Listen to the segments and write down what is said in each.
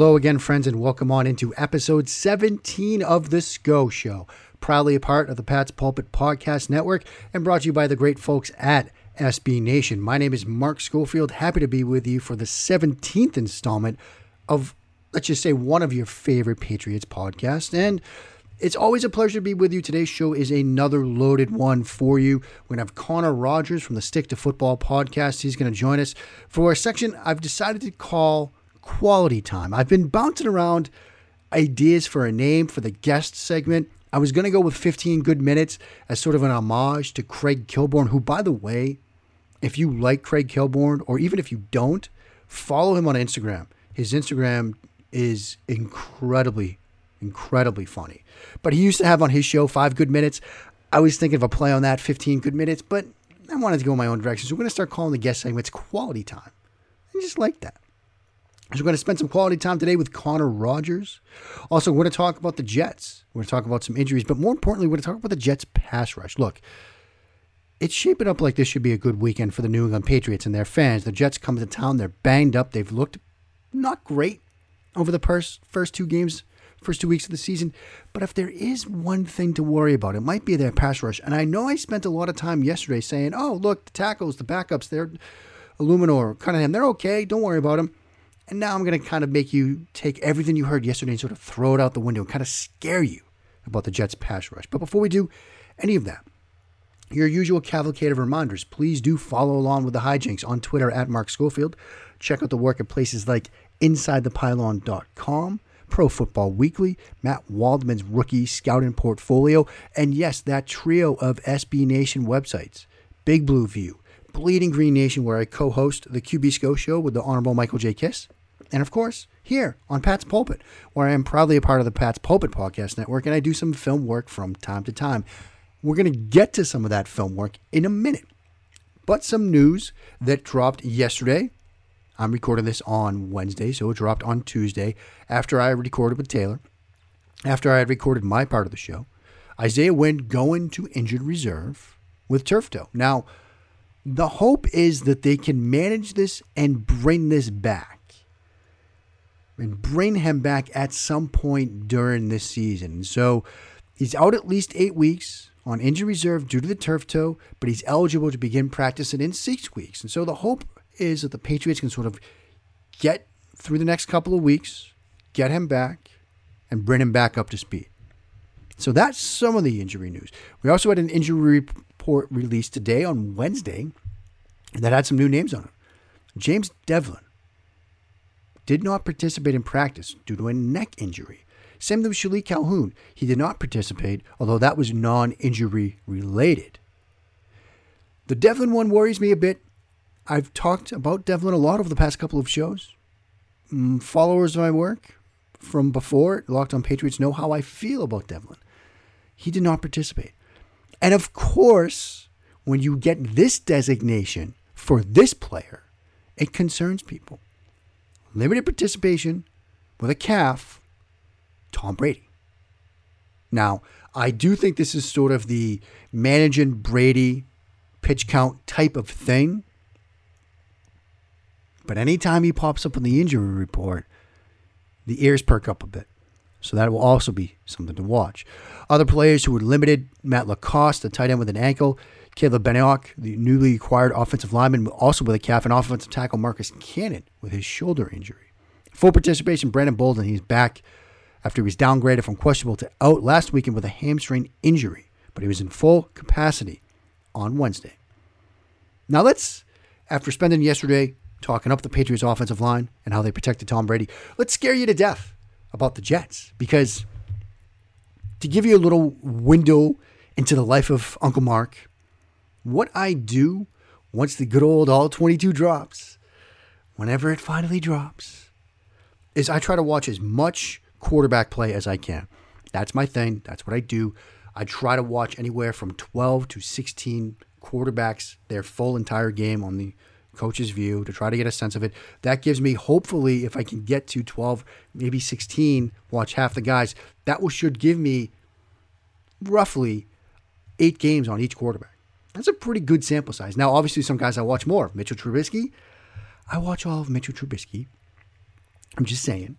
Hello again, friends, and welcome on into episode 17 of The SCO Show, proudly a part of the Pat's Pulpit Podcast Network and brought to you by the great folks at SB Nation. My name is Mark Schofield. Happy to be with you for the 17th installment of, let's just say, one of your favorite Patriots podcasts. And it's always a pleasure to be with you. Today's show is another loaded one for you. We're going to have Connor Rogers from the Stick to Football podcast. He's going to join us for a section I've decided to call Quality Time. I've been bouncing around ideas for a name for the guest segment. I was going to go with 15 good minutes as sort of an homage to Craig Kilborn, who, by the way, if you like Craig Kilborn, or even if you don't, follow him on Instagram. His Instagram is incredibly, incredibly funny. But he used to have on his show five good minutes. I was thinking of a play on that, 15 good minutes, but I wanted to go in my own direction. So we're going to start calling the guest segments quality time. I just like that. So we're going to spend some quality time today with Connor Rogers. Also, we're going to talk about the Jets. We're going to talk about some injuries, but more importantly, we're going to talk about the Jets pass rush. Look, it's shaping up like this should be a good weekend for the New England Patriots and their fans. The Jets come to town. They're banged up. They've looked not great over the first, first two games, first two weeks of the season. But if there is one thing to worry about, it might be their pass rush. And I know I spent a lot of time yesterday saying, oh, look, the tackles, the backups, they're Eluemunor, Cunningham, they're okay. Don't worry about them. And now I'm going to kind of make you take everything you heard yesterday and sort of throw it out the window and kind of scare you about the Jets' pass rush. But before we do any of that, your usual cavalcade of reminders. Please do follow along with the hijinks on Twitter at Mark Schofield. Check out the work at places like InsideThePylon.com, Pro Football Weekly, Matt Waldman's rookie scouting portfolio, and yes, that trio of SB Nation websites Big Blue View, Bleeding Green Nation, where I co host the QB SCO show with the Honorable Michael J. Kist, and of course, here on Pat's Pulpit, where I am proudly a part of the Pat's Pulpit Podcast Network and I do some film work from time to time. We're going to get to some of that film work in a minute. But some news that dropped yesterday. I'm recording this on Wednesday, so it dropped on Tuesday after I recorded with Taylor, after I had recorded my part of the show. Isaiah Wynn going to injured reserve with turf toe. Now, the hope is that they can manage this and bring this back and bring him back at some point during this season. So he's out at least eight weeks on injury reserve due to the turf toe, but he's eligible to begin practicing in six weeks. And so the hope is that the Patriots can sort of get through the next couple of weeks, get him back, and bring him back up to speed. So that's some of the injury news. We also had an injury report released today on Wednesday that had some new names on it. James Develin did not participate in practice due to a neck injury. Same thing with Shilique Calhoun. He did not participate, although that was non injury related. The Develin one worries me a bit. I've talked about Develin a lot over the past couple of shows. Mm, followers of my work from before, Locked on Patriots, know how I feel about Develin. He did not participate. And of course, when you get this designation for this player, it concerns people. Limited participation with a calf Tom Brady. Now, I do think this is sort of the managing Brady pitch count type of thing. But anytime he pops up on the injury report, the ears perk up a bit. So that will also be something to watch. Other players who were limited Matt LaCosse, the tight end with an ankle, Caleb Benenoch, the newly acquired offensive lineman, also with a calf, and offensive tackle Marcus Cannon with his shoulder injury. Full participation, Brandon Bolden, he's back after he was downgraded from questionable to out last weekend with a hamstring injury, but he was in full capacity on Wednesday. Now let's, after spending yesterday talking up the Patriots offensive line and how they protected Tom Brady, let's scare you to death about the Jets because to give you a little window into the life of Uncle Mark, what I do once the good old all 22 drops, whenever it finally drops, is I try to watch as much quarterback play as I can. That's my thing. That's what I do. I try to watch anywhere from 12 to 16 quarterbacks their full entire game on the coach's view to try to get a sense of it. That gives me, hopefully, if I can get to 12, maybe 16, watch half the guys, that will, should give me roughly eight games on each quarterback. That's a pretty good sample size. Now, obviously, some guys I watch more. Mitchell Trubisky, I watch all of Mitchell Trubisky. I'm just saying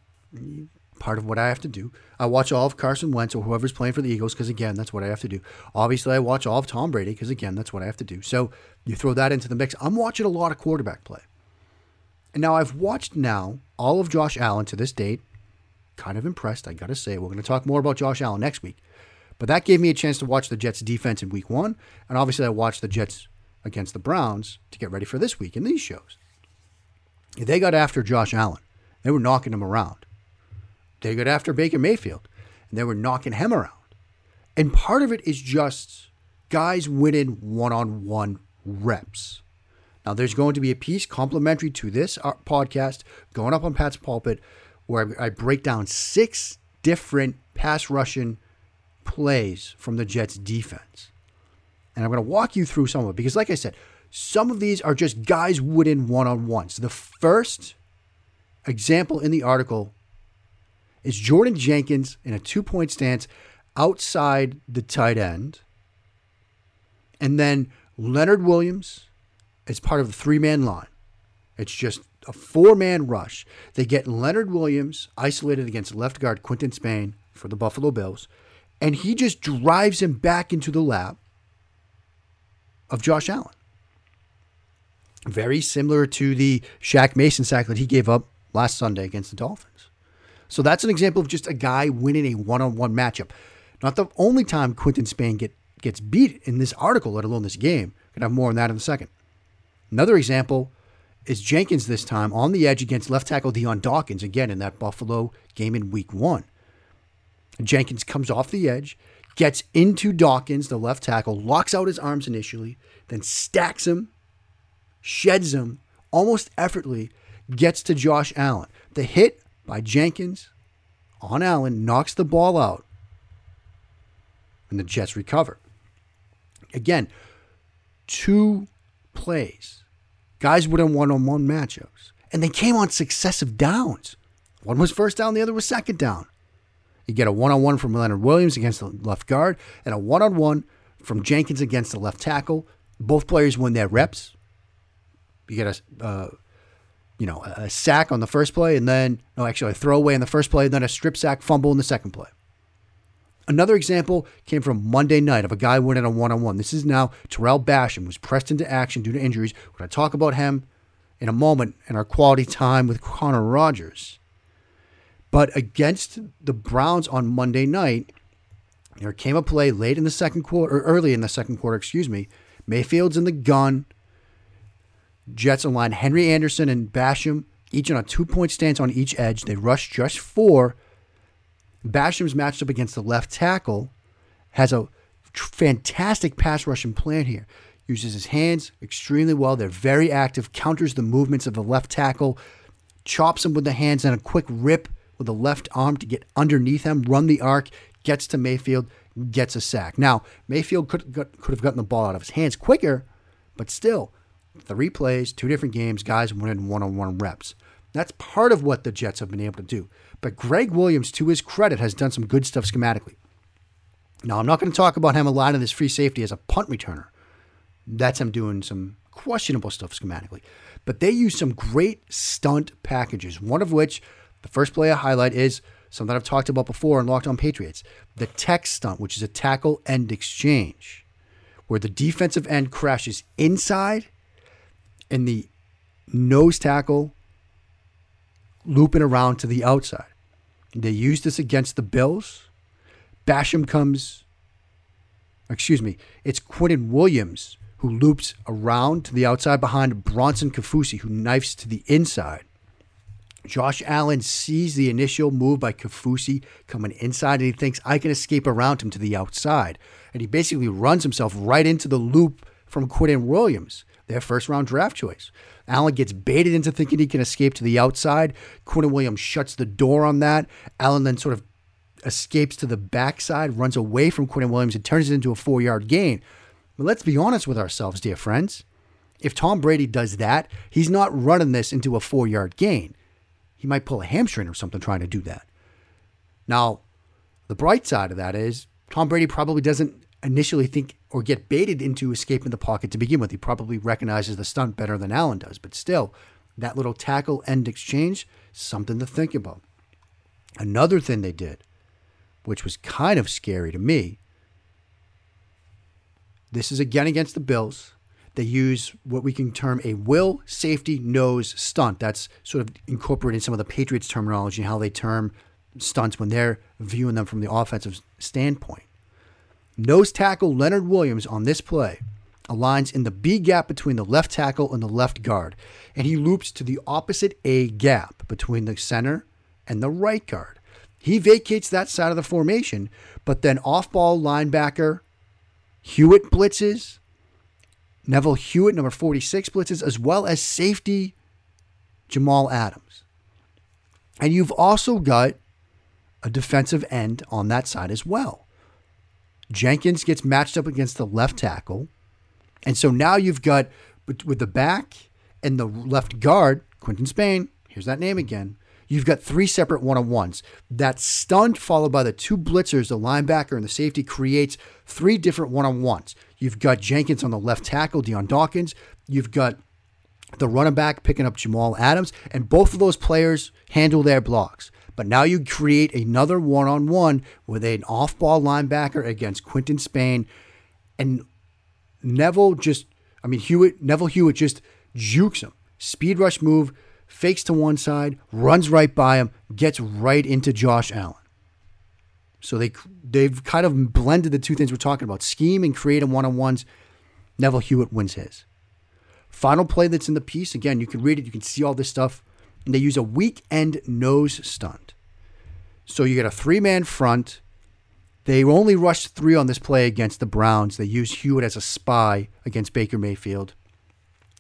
Part of what I have to do. I watch all of Carson Wentz or whoever's playing for the Eagles because, again, that's what I have to do. Obviously, I watch all of Tom Brady because, again, that's what I have to do. So you throw that into the mix. I'm watching a lot of quarterback play. And now I've watched now all of Josh Allen to this date. Kind of impressed, I got to say. We're going to talk more about Josh Allen next week. But that gave me a chance to watch the Jets defense in week one. And obviously, I watched the Jets against the Browns to get ready for this week in these shows. They got after Josh Allen. They were knocking him around. They got after Baker Mayfield, and they were knocking him around. And part of it is just guys winning one on one reps. Now, there's going to be a piece complimentary to this uh, podcast going up on Pat's Pulpit where I break down six different pass rushing plays from the Jets defense. And I'm going to walk you through some of it because, like I said, some of these are just guys winning one on ones. The first example in the article is Jordan Jenkins in a two point stance outside the tight end. And then Leonard Williams is part of the three man line. It's just a four man rush. They get Leonard Williams isolated against left guard Quinton Spain for the Buffalo Bills, and he just drives him back into the lap of Josh Allen. Very similar to the Shaq Mason sack that he gave up last Sunday against the Dolphins. So that's an example of just a guy winning a one on one matchup. Not the only time Quinton Spain get, gets beat in this article, let alone this game. Gonna have more on that in a second. Another example is Jenkins this time on the edge against left tackle Dion Dawkins, again in that Buffalo game in week one. Jenkins comes off the edge, gets into Dawkins, the left tackle, locks out his arms initially, then stacks him, sheds him almost effortlessly, gets to Josh Allen. The hit by Jenkins on Allen knocks the ball out, and the Jets recover. Again, two plays Guys would have one on one matchups. And they came on successive downs. One was first down, the other was second down. You get a one on one from Leonard Williams against the left guard, and a one on one from Jenkins against the left tackle. Both players win their reps. You get a, uh, you know, a sack on the first play, and then no, actually a throwaway in the first play, and then a strip sack fumble in the second play. Another example came from Monday night of a guy winning a one on one. This is now Tarell Basham, who's pressed into action due to injuries. We're going to talk about him in a moment in our quality time with Connor Rogers. But against the Browns on Monday night, there came a play late in the second quarter, or early in the second quarter, excuse me. Mayfield's in the gun. Jets align Henry Anderson and Basham, each on a two point stance on each edge. They rush just four Basham's matched up against the left tackle, has a fantastic pass rushing plan here. Uses his hands extremely well. They're very active, counters the movements of the left tackle, chops him with the hands and a quick rip with the left arm to get underneath him, run the arc, gets to Mayfield, gets a sack. Now, Mayfield could, could have gotten the ball out of his hands quicker, but still, three plays, two different games, guys winning one on one reps. That's part of what the Jets have been able to do. But Gregg Williams, to his credit, has done some good stuff schematically. Now, I'm not going to talk about him a lot in this free safety as a punt returner. That's him doing some questionable stuff schematically. But they use some great stunt packages, one of which, the first play I highlight, is something I've talked about before in Locked On Patriots the tech stunt, which is a tackle end exchange, where the defensive end crashes inside and the nose tackle looping around to the outside. They use this against the Bills. Basham comes, excuse me, it's Quinnen Williams who loops around to the outside behind Bronson Kaufusi, who knifes to the inside. Josh Allen sees the initial move by Kaufusi coming inside and he thinks, I can escape around him to the outside. And he basically runs himself right into the loop from Quinnen Williams, their first round draft choice. Allen gets baited into thinking he can escape to the outside. Quinnen Williams shuts the door on that. Allen then sort of escapes to the backside, runs away from Quinnen Williams, and turns it into a four yard gain. But let's be honest with ourselves, dear friends. If Tom Brady does that, he's not running this into a four yard gain. He might pull a hamstring or something trying to do that. Now, the bright side of that is Tom Brady probably doesn't initially think or get baited into escaping the pocket to begin with. He probably recognizes the stunt better than Allen does, but still, that little tackle end exchange, something to think about. Another thing they did, which was kind of scary to me, this is again against the Bills. They use what we can term a will safety nose stunt. That's sort of incorporating some of the Patriots terminology, and how they term stunts when they're viewing them from the offensive standpoint. Nose tackle Leonard Williams on this play aligns in the B gap between the left tackle and the left guard, and he loops to the opposite A gap between the center and the right guard. He vacates that side of the formation, but then off ball linebacker Hewitt blitzes, Neville Hewitt, number 46, blitzes, as well as safety Jamal Adams. And you've also got a defensive end on that side as well. Jenkins gets matched up against the left tackle. And so now you've got with the back and the left guard, Quinton Spain, here's that name again. You've got three separate one on ones. That stunt followed by the two blitzers, the linebacker and the safety, creates three different one on ones. You've got Jenkins on the left tackle, Dion Dawkins. You've got the running back picking up Jamal Adams, and both of those players handle their blocks. But now you create another one on one with an off ball linebacker against Quinton Spain. And Neville just, I mean, Hewitt, Neville Hewitt just jukes him. Speed rush move, fakes to one side, runs right by him, gets right into Josh Allen. So they they've kind of blended the two things we're talking about: scheme and creative one on ones. Neville Hewitt wins his. Final play that's in the piece. Again, you can read it. You can see all this stuff. And they use a weak end nose stunt. So you get a three man front. They only rushed three on this play against the Browns. They used Hewitt as a spy against Baker Mayfield.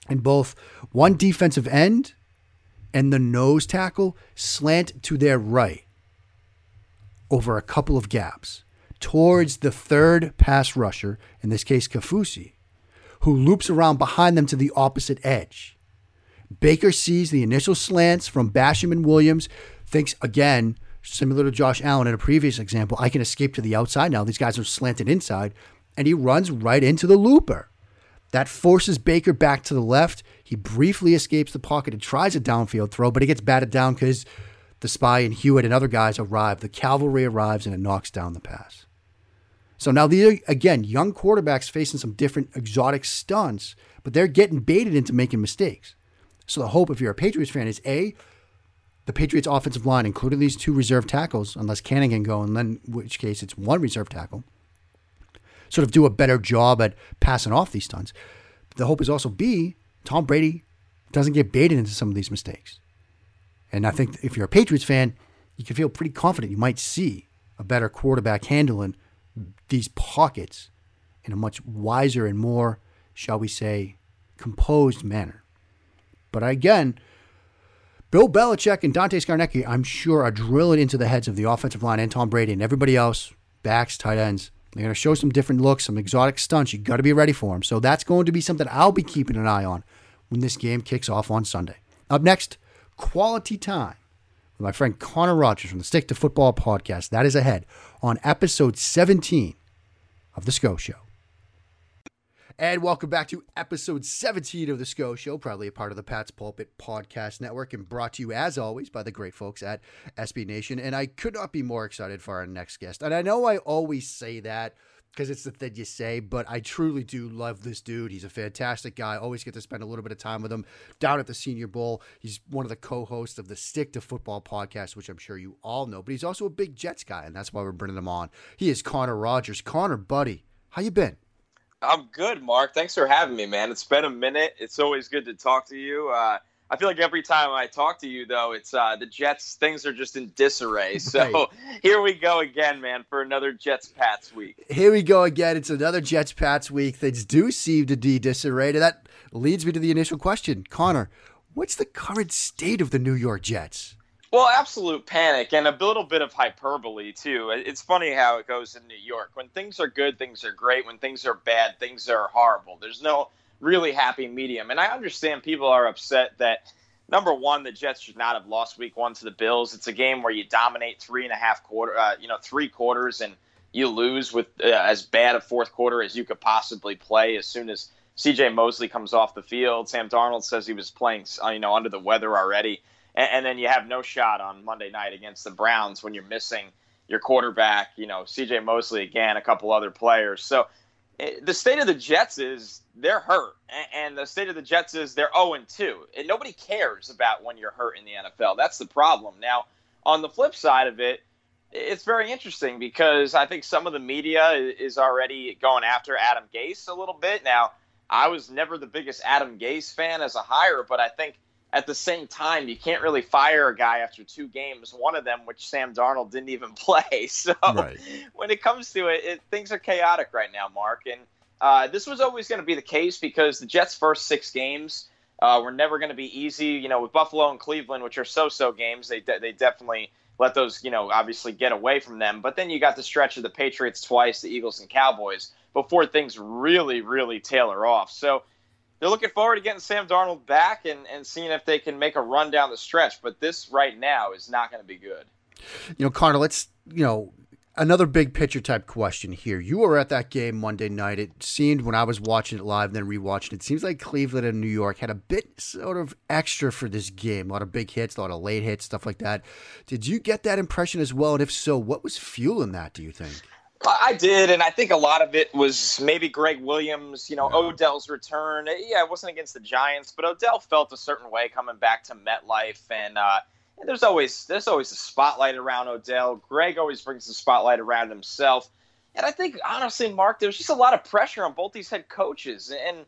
And both one defensive end and the nose tackle slant to their right over a couple of gaps towards the third pass rusher, in this case Kaufusi, who loops around behind them to the opposite edge. Baker sees the initial slants from Basham and Williams, thinks again, similar to Josh Allen in a previous example, I can escape to the outside now. These guys are slanted inside, and he runs right into the looper. That forces Baker back to the left. He briefly escapes the pocket and tries a downfield throw, but he gets batted down because the spy and Hewitt and other guys arrive. The cavalry arrives and it knocks down the pass. So now these are, again, young quarterbacks facing some different exotic stunts, but they're getting baited into making mistakes. So the hope, if you're a Patriots fan, is A, the Patriots offensive line, including these two reserve tackles, unless Cannon can go, and then in which case it's one reserve tackle, sort of do a better job at passing off these stunts. But The hope is also B, Tom Brady doesn't get baited into some of these mistakes. And I think if you're a Patriots fan, you can feel pretty confident you might see a better quarterback handling these pockets in a much wiser and more, shall we say, composed manner. But again, Bill Belichick and Dante Scarnecchia, I'm sure, are drilling into the heads of the offensive line and Tom Brady and everybody else, backs, tight ends. They're going to show some different looks, some exotic stunts. You got to be ready for them. So that's going to be something I'll be keeping an eye on when this game kicks off on Sunday. Up next, quality time with my friend Connor Rogers from the Stick to Football podcast. That is ahead on episode 17 of The SCO Show. And welcome back to episode 17 of The SCO Show, proudly a part of the Pat's Pulpit Podcast Network and brought to you, as always, by the great folks at SB Nation. And I could not be more excited for our next guest. And I know I always say that because it's the thing you say, but I truly do love this dude. He's a fantastic guy. Always get to spend a little bit of time with him down at the Senior Bowl. He's one of the co-hosts of the Stick to Football podcast, which I'm sure you all know. But he's also a big Jets guy, and that's why we're bringing him on. He is Connor Rogers. Connor, buddy, how you been? I'm good, Mark. Thanks for having me, man. It's been a minute. It's always good to talk to you. Uh, I feel like every time I talk to you, though, it's uh, the Jets. Things are just in disarray. So right. here we go again, man, for another Jets Pats week. Here we go again. It's another Jets Pats week. Things do seem to be disarray. And that leads me to the initial question, Connor. What's the current state of the New York Jets? Well, absolute panic and a little bit of hyperbole too. It's funny how it goes in New York. When things are good, things are great. When things are bad, things are horrible. There's no really happy medium. And I understand people are upset that number one, the Jets should not have lost Week One to the Bills. It's a game where you dominate three and a half quarter, uh, you know, three quarters, and you lose with uh, as bad a fourth quarter as you could possibly play. As soon as C.J. Mosley comes off the field, Sam Darnold says he was playing, uh, you know, under the weather already and, and then you have no shot on Monday night against the Browns when you're missing your quarterback, you know, C.J. Mosley again, a couple other players. So the state of the Jets is they're hurt, and the state of the Jets is they're 0 and 2. And nobody cares about when you're hurt in the NFL. That's the problem. Now, on the flip side of it, it's very interesting because I think some of the media is already going after Adam Gase a little bit. Now, I was never the biggest Adam Gase fan as a hire, but I think at the same time, you can't really fire a guy after two games, one of them which Sam Darnold didn't even play. So right. when it comes to it, it, things are chaotic right now, Mark. And uh, this was always going to be the case because the Jets' first six games uh, were never going to be easy. You know, with Buffalo and Cleveland, which are so-so games, they de- they definitely let those, you know, obviously get away from them. But then you got the stretch of the Patriots twice, the Eagles and Cowboys before things really, really tailor off. So they're looking forward to getting Sam Darnold back and, and seeing if they can make a run down the stretch. But this right now is not going to be good. You know, Connor, let's, you know, another big picture type question here. You were at that game Monday night. It seemed when I was watching it live, then rewatching it, seems like Cleveland and New York had a bit sort of extra for this game. A lot of big hits, a lot of late hits, stuff like that. Did you get that impression as well? And if so, what was fueling that, do you think? I did, and I think a lot of it was maybe Gregg Williams, you know, yeah. Odell's return. Yeah, it wasn't against the Giants, but Odell felt a certain way coming back to MetLife, and, uh, and there's always there's always a spotlight around Odell. Gregg always brings the spotlight around himself, and I think honestly, Mark, there's just a lot of pressure on both these head coaches. And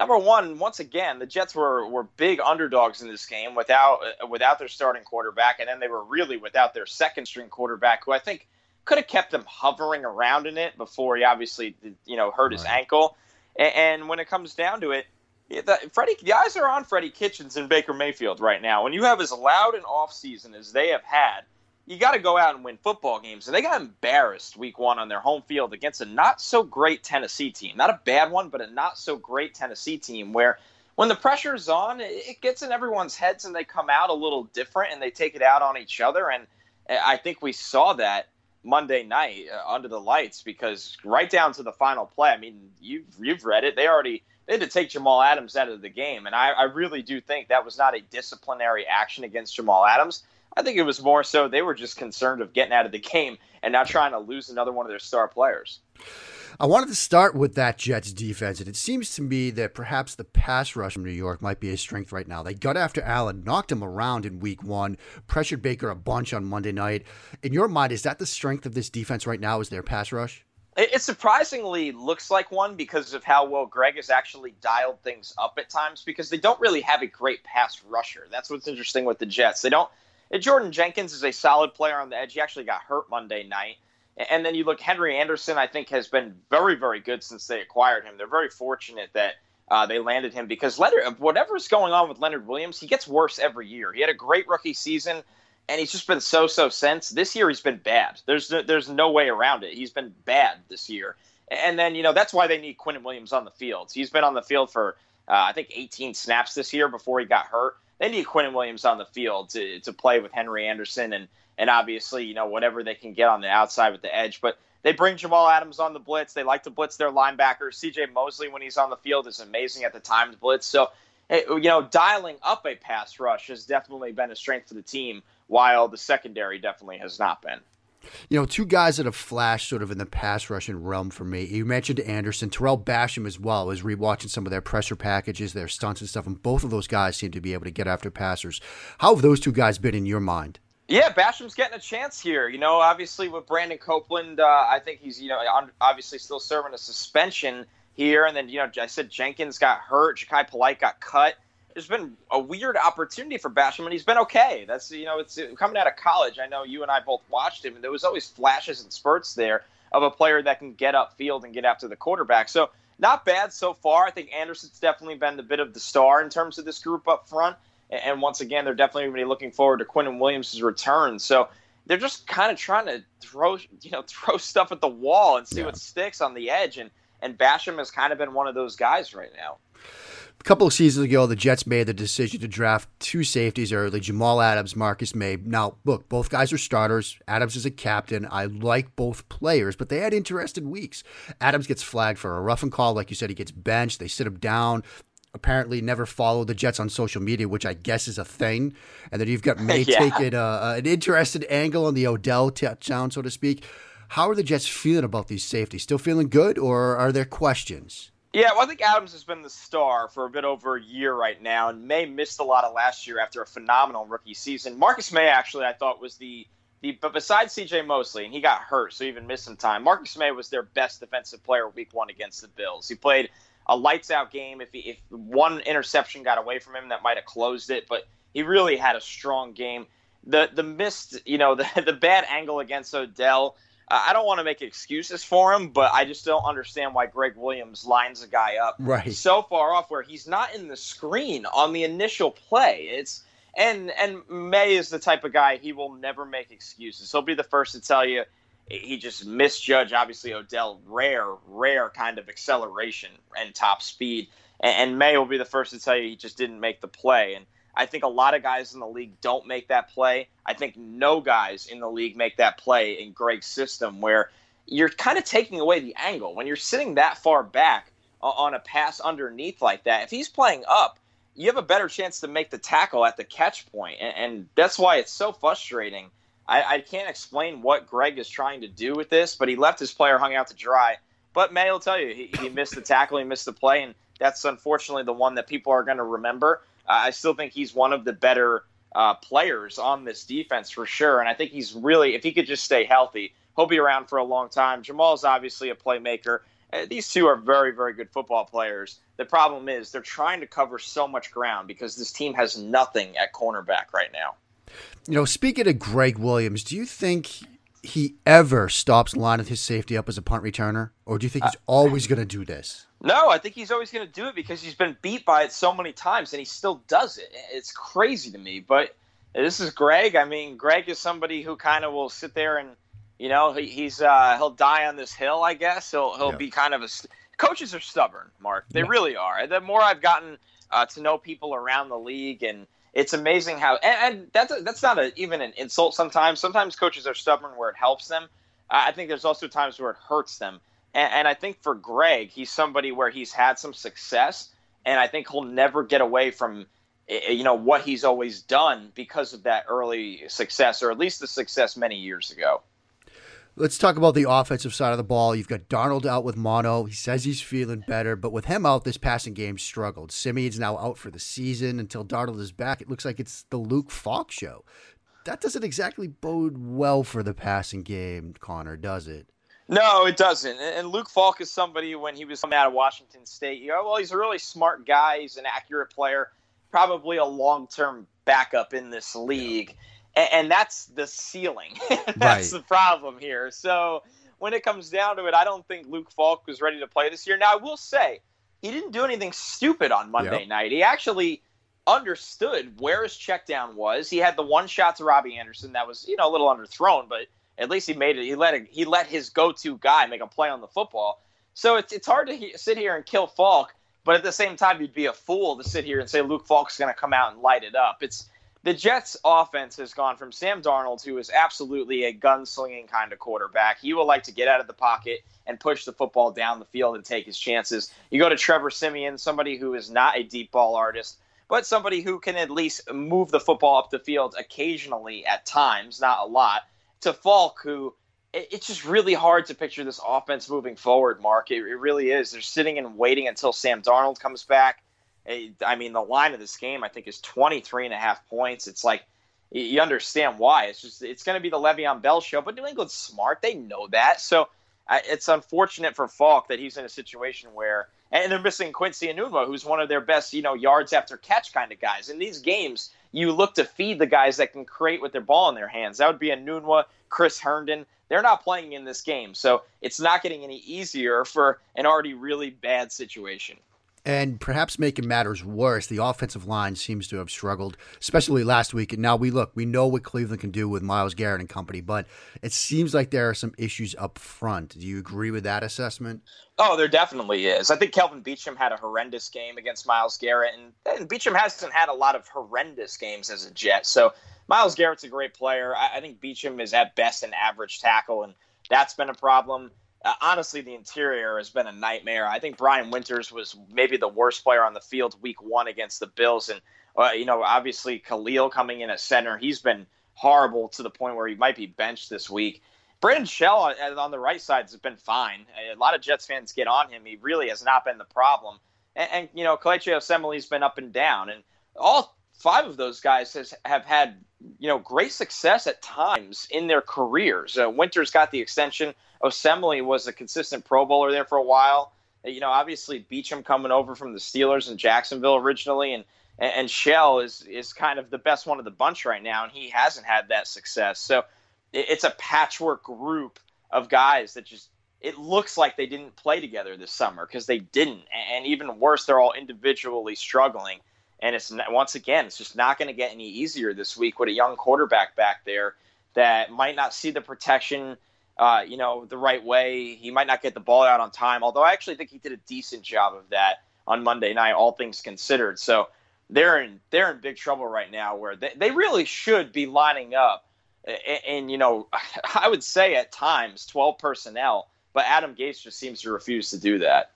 number one, once again, the Jets were were big underdogs in this game without without their starting quarterback, and then they were really without their second string quarterback, who I think could have kept him hovering around in it before he obviously you know hurt right. his ankle. And, and, when it comes down to it, the, Freddie, the eyes are on Freddie Kitchens and Baker Mayfield right now. When you have as loud an off season as they have had, you got to go out and win football games. And they got embarrassed week one on their home field against a not so great Tennessee team. Not a bad one, but a not so great Tennessee team where when the pressure is on, it gets in everyone's heads and they come out a little different and they take it out on each other. And eh, I think we saw that Monday night uh, under the lights because right down to the final play. I mean, you've you've read it. They already they had to take Jamal Adams out of the game, and I, I really do think that was not a disciplinary action against Jamal Adams. I think it was more so they were just concerned of getting out of the game and not trying to lose another one of their star players. I wanted to start with that Jets defense, and it seems to me that perhaps the pass rush from New York might be a strength right now. They got after Allen, knocked him around in week one, pressured Baker a bunch on Monday night. In your mind, is that the strength of this defense right now? Is their pass rush? It surprisingly looks like one because of how well Gregg has actually dialed things up at times because they don't really have a great pass rusher. That's what's interesting with the Jets. They don't. Jordan Jenkins is a solid player on the edge. He actually got hurt Monday night. And then you look, Henry Anderson, I think, has been very, very good since they acquired him. They're very fortunate that uh, they landed him because Leonard, whatever's going on with Leonard Williams, he gets worse every year. He had a great rookie season, and he's just been so-so since. This year, he's been bad. There's no, there's no way around it. He's been bad this year. And then you know that's why they need Quinnen Williams on the field. He's been on the field for uh, I think 18 snaps this year before he got hurt. They need Quinnen Williams on the field to to play with Henry Anderson and and obviously, you know, whatever they can get on the outside with the edge. But they bring Jamal Adams on the blitz. They like to blitz their linebackers. CJ Mosley, when he's on the field, is amazing at the timed blitz. So, eh, you know, dialing up a pass rush has definitely been a strength for the team, while the secondary definitely has not been. You know, two guys that have flashed sort of in the pass rushing realm for me. You mentioned Anderson, Tarell Basham as well. I was rewatching some of their pressure packages, their stunts and stuff, and both of those guys seem to be able to get after passers. How have those two guys been in your mind? Yeah, Basham's getting a chance here. You know, obviously with Brandon Copeland, uh, I think he's you know obviously still serving a suspension here, and then you know I said Jenkins got hurt, Jachai Polite got cut. There's been a weird opportunity for Basham, and he's been okay. That's you know it's coming out of college. I know you and I both watched him, and there was always flashes and spurts there of a player that can get upfield and get after the quarterback. So not bad so far. I think Anderson's definitely been the bit of the star in terms of this group up front. And once again, they're definitely going to be looking forward to Quinnen Williams' return. So they're just kind of trying to throw, you know, throw stuff at the wall and see yeah. what sticks on the edge. And and Basham has kind of been one of those guys right now. A couple of seasons ago, the Jets made the decision to draft two safeties early Jamal Adams, Marcus Maye. Now, look, both guys are starters. Adams is a captain. I like both players, but they had interesting weeks. Adams gets flagged for a roughing call. Like you said, he gets benched. They sit him down apparently never follow the Jets on social media, which I guess is a thing. And then you've got Maye Yeah. taking uh, an interested angle on the Odell touchdown, so to speak. How are the Jets feeling about these safeties? Still feeling good, or are there questions? Yeah, well, I think Adams has been the star for a bit over a year right now, and Maye missed a lot of last year after a phenomenal rookie season. Marcus Maye, actually, I thought was the the but besides C.J. Mosley, and he got hurt, so he even missed some time. Marcus Maye was their best defensive player week one against the Bills. He played a lights out game. If he, if one interception got away from him, that might have closed it, but he really had a strong game. The the missed, you know, the the bad angle against Odell. Uh, I don't want to make excuses for him, but I just don't understand why Gregg Williams lines a guy up Right. so far off where he's not in the screen on the initial play. It's and and Maye is the type of guy he will never make excuses. He'll be the first to tell you he just misjudged obviously Odell rare rare kind of acceleration and top speed and, and Maye will be the first to tell you he just didn't make the play and I think a lot of guys in the league don't make that play. I think no guys in the league make that play in Gregg's system where you're kind of taking away the angle when you're sitting that far back on a pass underneath like that. If he's playing up, you have a better chance to make the tackle at the catch point, and, and that's why it's so frustrating. I, I can't explain what Gregg is trying to do with this, but he left his player hung out to dry. But Maye will tell you he, he missed the tackle, he missed the play, and that's unfortunately the one that people are going to remember. Uh, I still think he's one of the better uh, players on this defense for sure, and I think he's really, if he could just stay healthy, he'll be around for a long time. Jamal's obviously a playmaker. Uh, these two are very, very good football players. The problem is they're trying to cover so much ground because this team has nothing at cornerback right now. You know, speaking of Gregg Williams, do you think he ever stops lining his safety up as a punt returner, or do you think he's always going to do this? No, I think he's always going to do it because he's been beat by it so many times and he still does it. It's crazy to me. But this is Gregg. I mean, Gregg is somebody who kind of will sit there and, you know, he, he's uh, he'll die on this hill. I guess he'll he'll Yeah. be kind of a. st- Coaches are stubborn, Mark. They Yeah. really are. The more I've gotten uh, to know people around the league, and it's amazing how. And, and that's that's not a, even an insult. Sometimes, sometimes coaches are stubborn where it helps them. I think there's also times where it hurts them. And, and I think for Gregg, he's somebody where he's had some success, and I think he'll never get away from eh, you know what he's always done because of that early success, or at least the success many years ago. Let's talk about the offensive side of the ball. You've got Darnold out with mono. He says he's feeling better, but with him out, this passing game struggled. Siemian's now out for the season until Darnold is back. It looks like it's the Luke Falk show. That doesn't exactly bode well for the passing game, Connor, does it? No, it doesn't. And Luke Falk is somebody when he was coming out of Washington State, you go, well, he's a really smart guy. He's an accurate player, probably a long term backup in this league. And, and that's the ceiling. that's Right. the problem here. So when it comes down to it, I don't think Luke Falk was ready to play this year. Now, I will say, he didn't do anything stupid on Monday Yep. night. He actually understood where his check down was. He had the one shot to Robbie Anderson that was, you know, a little underthrown, but at least he made it. He let it, he let his go-to guy make a play on the football. So it's it's hard to he, sit here and kill Falk, but at the same time, you'd be a fool to sit here and say Luke Falk's going to come out and light it up. It's the Jets' offense has gone from Sam Darnold, who is absolutely a gunslinging kind of quarterback. He will like to get out of the pocket and push the football down the field and take his chances. You go to Trevor Siemian, somebody who is not a deep ball artist, but somebody who can at least move the football up the field occasionally at times, not a lot. To Falk, who it's just really hard to picture this offense moving forward, Mark. It, it really is. They're sitting and waiting until Sam Darnold comes back. I mean, the line of this game, I think, is 23 and a half points. It's like, you understand why. It's just, it's going to be the Le'Veon Bell show, but New England's smart. They know that. So it's unfortunate for Falk that he's in a situation where, and they're missing Quincy Enunwa, who's one of their best, you know, yards after catch kind of guys. In these games, you look to feed the guys that can create with their ball in their hands. That would be Enunwa, Chris Herndon. They're not playing in this game, so it's not getting any easier for an already really bad situation. And perhaps making matters worse, the offensive line seems to have struggled, especially last week. And now we look, we know what Cleveland can do with Myles Garrett and company, but it seems like there are some issues up front. Do you agree with that assessment? Oh, there definitely is. I think Kelvin Beachum had a horrendous game against Myles Garrett, and, Beachum hasn't had a lot of horrendous games as a Jet. So Myles Garrett's a great player. I, I think Beachum is at best an average tackle, and that's been a problem. Uh, honestly, the interior has been a nightmare. I think Brian Winters was maybe the worst player on the field week one against the Bills. And, uh, you know, obviously Kalil coming in at center, he's been horrible to the point where he might be benched this week. Brandon Shell uh, on the right side has been fine. A lot of Jets fans get on him. He really has not been the problem. And, and you know, Kelechi Osemele's been up and down. And all five of those guys has, have had, you know, great success at times in their careers. Uh, Winters got the extension – Osemele was a consistent Pro Bowler there for a while. Uh, you know, obviously Beachum coming over from the Steelers in Jacksonville originally, and and Shell is is kind of the best one of the bunch right now, and he hasn't had that success. So it's a patchwork group of guys that just it looks like they didn't play together this summer because they didn't, and even worse, they're all individually struggling. And it's once again, it's just not going to get any easier this week with a young quarterback back there that might not see the protection uh, you know, the right way. He might not get the ball out on time, although I actually think he did a decent job of that on Monday night, all things considered. So they're in they're in big trouble right now, where they, they really should be lining up, and, and you know, I would say at times twelve personnel, but Adam Gase just seems to refuse to do that.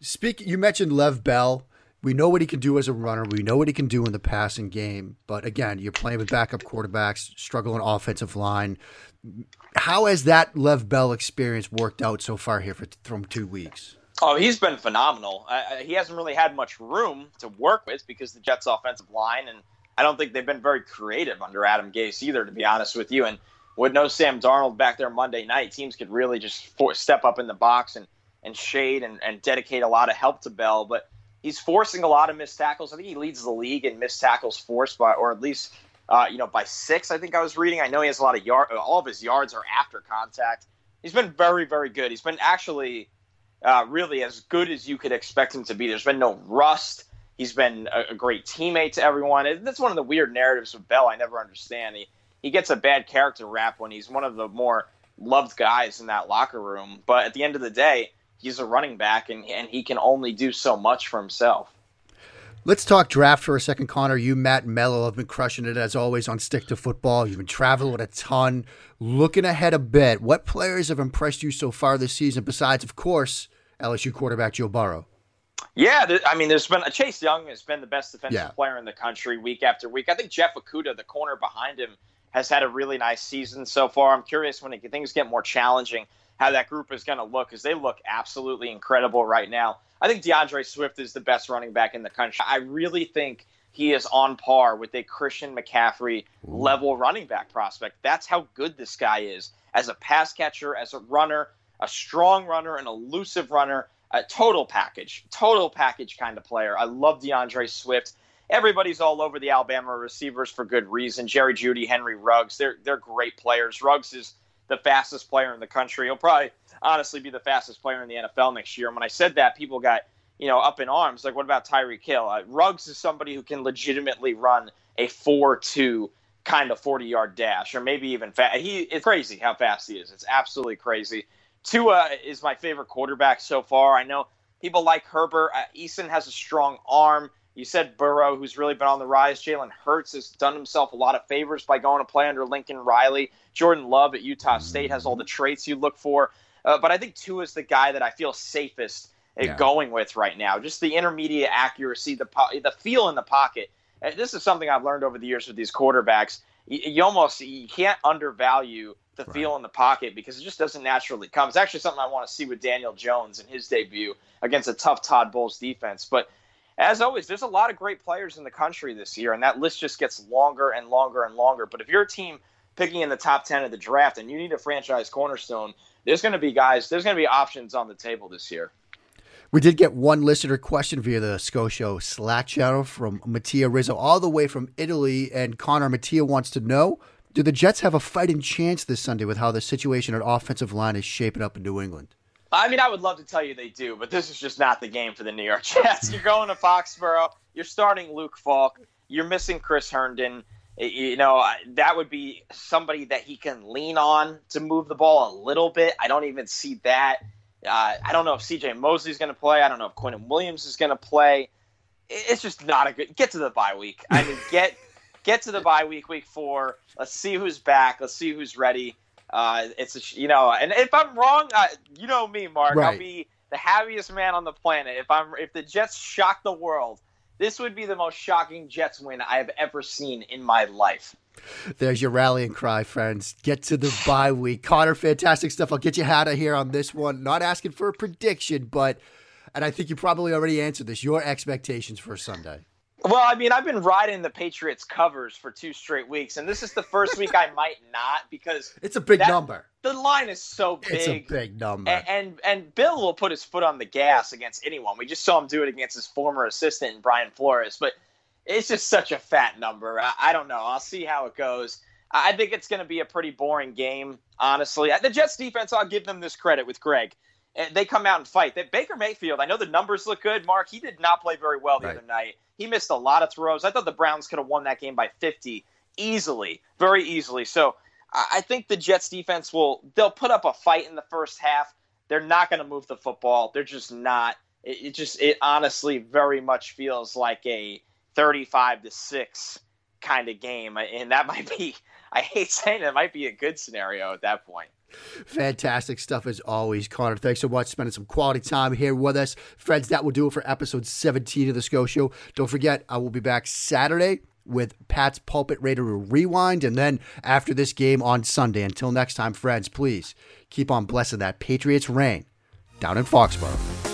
Speak. You mentioned Lev Bell. We know what he can do as a runner. We know what he can do in the passing game. But again, you're playing with backup quarterbacks, struggling offensive line how has that Lev Bell experience worked out so far here for, from two weeks? Oh, he's been phenomenal. Uh, he hasn't really had much room to work with because the Jets' offensive line, and I don't think they've been very creative under Adam Gase either, to be honest with you. And with no Sam Darnold back there Monday night, teams could really just step up in the box and, and shade and, and dedicate a lot of help to Bell. But he's forcing a lot of missed tackles. I think he leads the league in missed tackles forced by, or at least uh, you know, by six, I think I was reading. I know he has a lot of yard. All of his yards are after contact. He's been very, very good. He's been actually uh, really as good as you could expect him to be. There's been no rust. He's been a, a great teammate to everyone. And that's one of the weird narratives with Bell. I never understand. He he gets a bad character rap when he's one of the more loved guys in that locker room. But at the end of the day, he's a running back, and and he can only do so much for himself. Let's talk draft for a second, Connor. You, Matt, Mello have been crushing it as always on Stick to Football. You've been traveling a ton. Looking ahead a bit, what players have impressed you so far this season, besides, of course, LSU quarterback Joe Burrow? Yeah, I mean, there's been uh, Chase Young has been the best defensive yeah. player in the country week after week. I think Jeff Okudah, the corner behind him, has had a really nice season so far. I'm curious when it, things get more challenging how that group is going to look because they look absolutely incredible right now. I think DeAndre Swift is the best running back in the country. I really think he is on par with a Christian McCaffrey level running back prospect. That's how good this guy is as a pass catcher, as a runner, a strong runner, an elusive runner, a total package, total package kind of player. I love DeAndre Swift. Everybody's all over the Alabama receivers for good reason. Jerry Jeudy, Henry Ruggs, they're they're great players. Ruggs is the fastest player in the country. He'll probably honestly be the fastest player in the NFL next year. And when I said that, people got you know up in arms. Like, what about Tyreek Hill? Uh, Ruggs is somebody who can legitimately run a four-two kind of forty-yard dash, or maybe even fast. He it's crazy how fast he is. It's absolutely crazy. Tua is my favorite quarterback so far. I know people like Herbert. Uh, Eason has a strong arm. You said Burrow, who's really been on the rise. Jalen Hurts has done himself a lot of favors by going to play under Lincoln Riley. Jordan Love at Utah State has all the traits you look for. Uh, but I think Tua is the guy that I feel safest yeah. going with right now. Just the intermediate accuracy, the po- the feel in the pocket. Uh, this is something I've learned over the years with these quarterbacks. You, you almost you can't undervalue the right. feel in the pocket because it just doesn't naturally come. It's actually something I want to see with Daniel Jones in his debut against a tough Todd Bowles defense. But as always, there's a lot of great players in the country this year, and that list just gets longer and longer and longer. But if you're a team picking in the top 10 of the draft and you need a franchise cornerstone, there's going to be guys, there's going to be options on the table this year. We did get one listener question via the Scotia Slack channel from Mattia Rizzo, all the way from Italy. And Connor Mattia wants to know Do the Jets have a fighting chance this Sunday with how the situation at offensive line is shaping up in New England? I mean, I would love to tell you they do, but this is just not the game for the New York Jets. You're going to Foxborough. You're starting Luke Falk. You're missing Chris Herndon. You know, that would be somebody that he can lean on to move the ball a little bit. I don't even see that. Uh, I don't know if CJ Mosley's going to play. I don't know if Quinnen Williams is going to play. It's just not a good. Get to the bye week. I mean, get get to the bye week, week four. Let's see who's back. Let's see who's ready Uh, it's a, you know, and if I'm wrong, uh, you know me, Mark. Right. I'll be the happiest man on the planet. If I'm if the Jets shock the world, this would be the most shocking Jets win I have ever seen in my life. There's your rallying cry, friends. Get to the bye week. Connor, fantastic stuff. I'll get you out of here on this one. Not asking for a prediction, but, and I think you probably already answered this, your expectations for Sunday. Well, I mean, I've been riding the Patriots covers for two straight weeks, and this is the first week I might not because It's a big that- number. the line is so big. It's a big number. And, and and Bill will put his foot on the gas against anyone. We just saw him do it against his former assistant Brian Flores, but it's just such a fat number. I, I don't know. I'll see how it goes. I I think it's going to be a pretty boring game, honestly. The Jets defense, I'll give them this credit with Gregg. And They come out and fight. That Baker Mayfield, I know the numbers look good. Mark, he did not play very well the Right. other night. He missed a lot of throws. I thought the Browns could have won that game by 50 easily, very easily. So I I think the Jets defense will they'll put up a fight in the first half. They're not going to move the football. They're just not. It, it just it honestly very much feels like a 35 to 6 kind of game and that might be I hate saying it, it might be a good scenario at that point. Fantastic stuff as always, Connor. Thanks so much spending some quality time here with us. Friends, that will do it for episode 17 of the SCO Show. Don't forget, I will be back Saturday with Pat's Pulpit Raider Rewind, and then after this game on Sunday. Until next time, friends, please keep on blessing that Patriots reign down in Foxborough.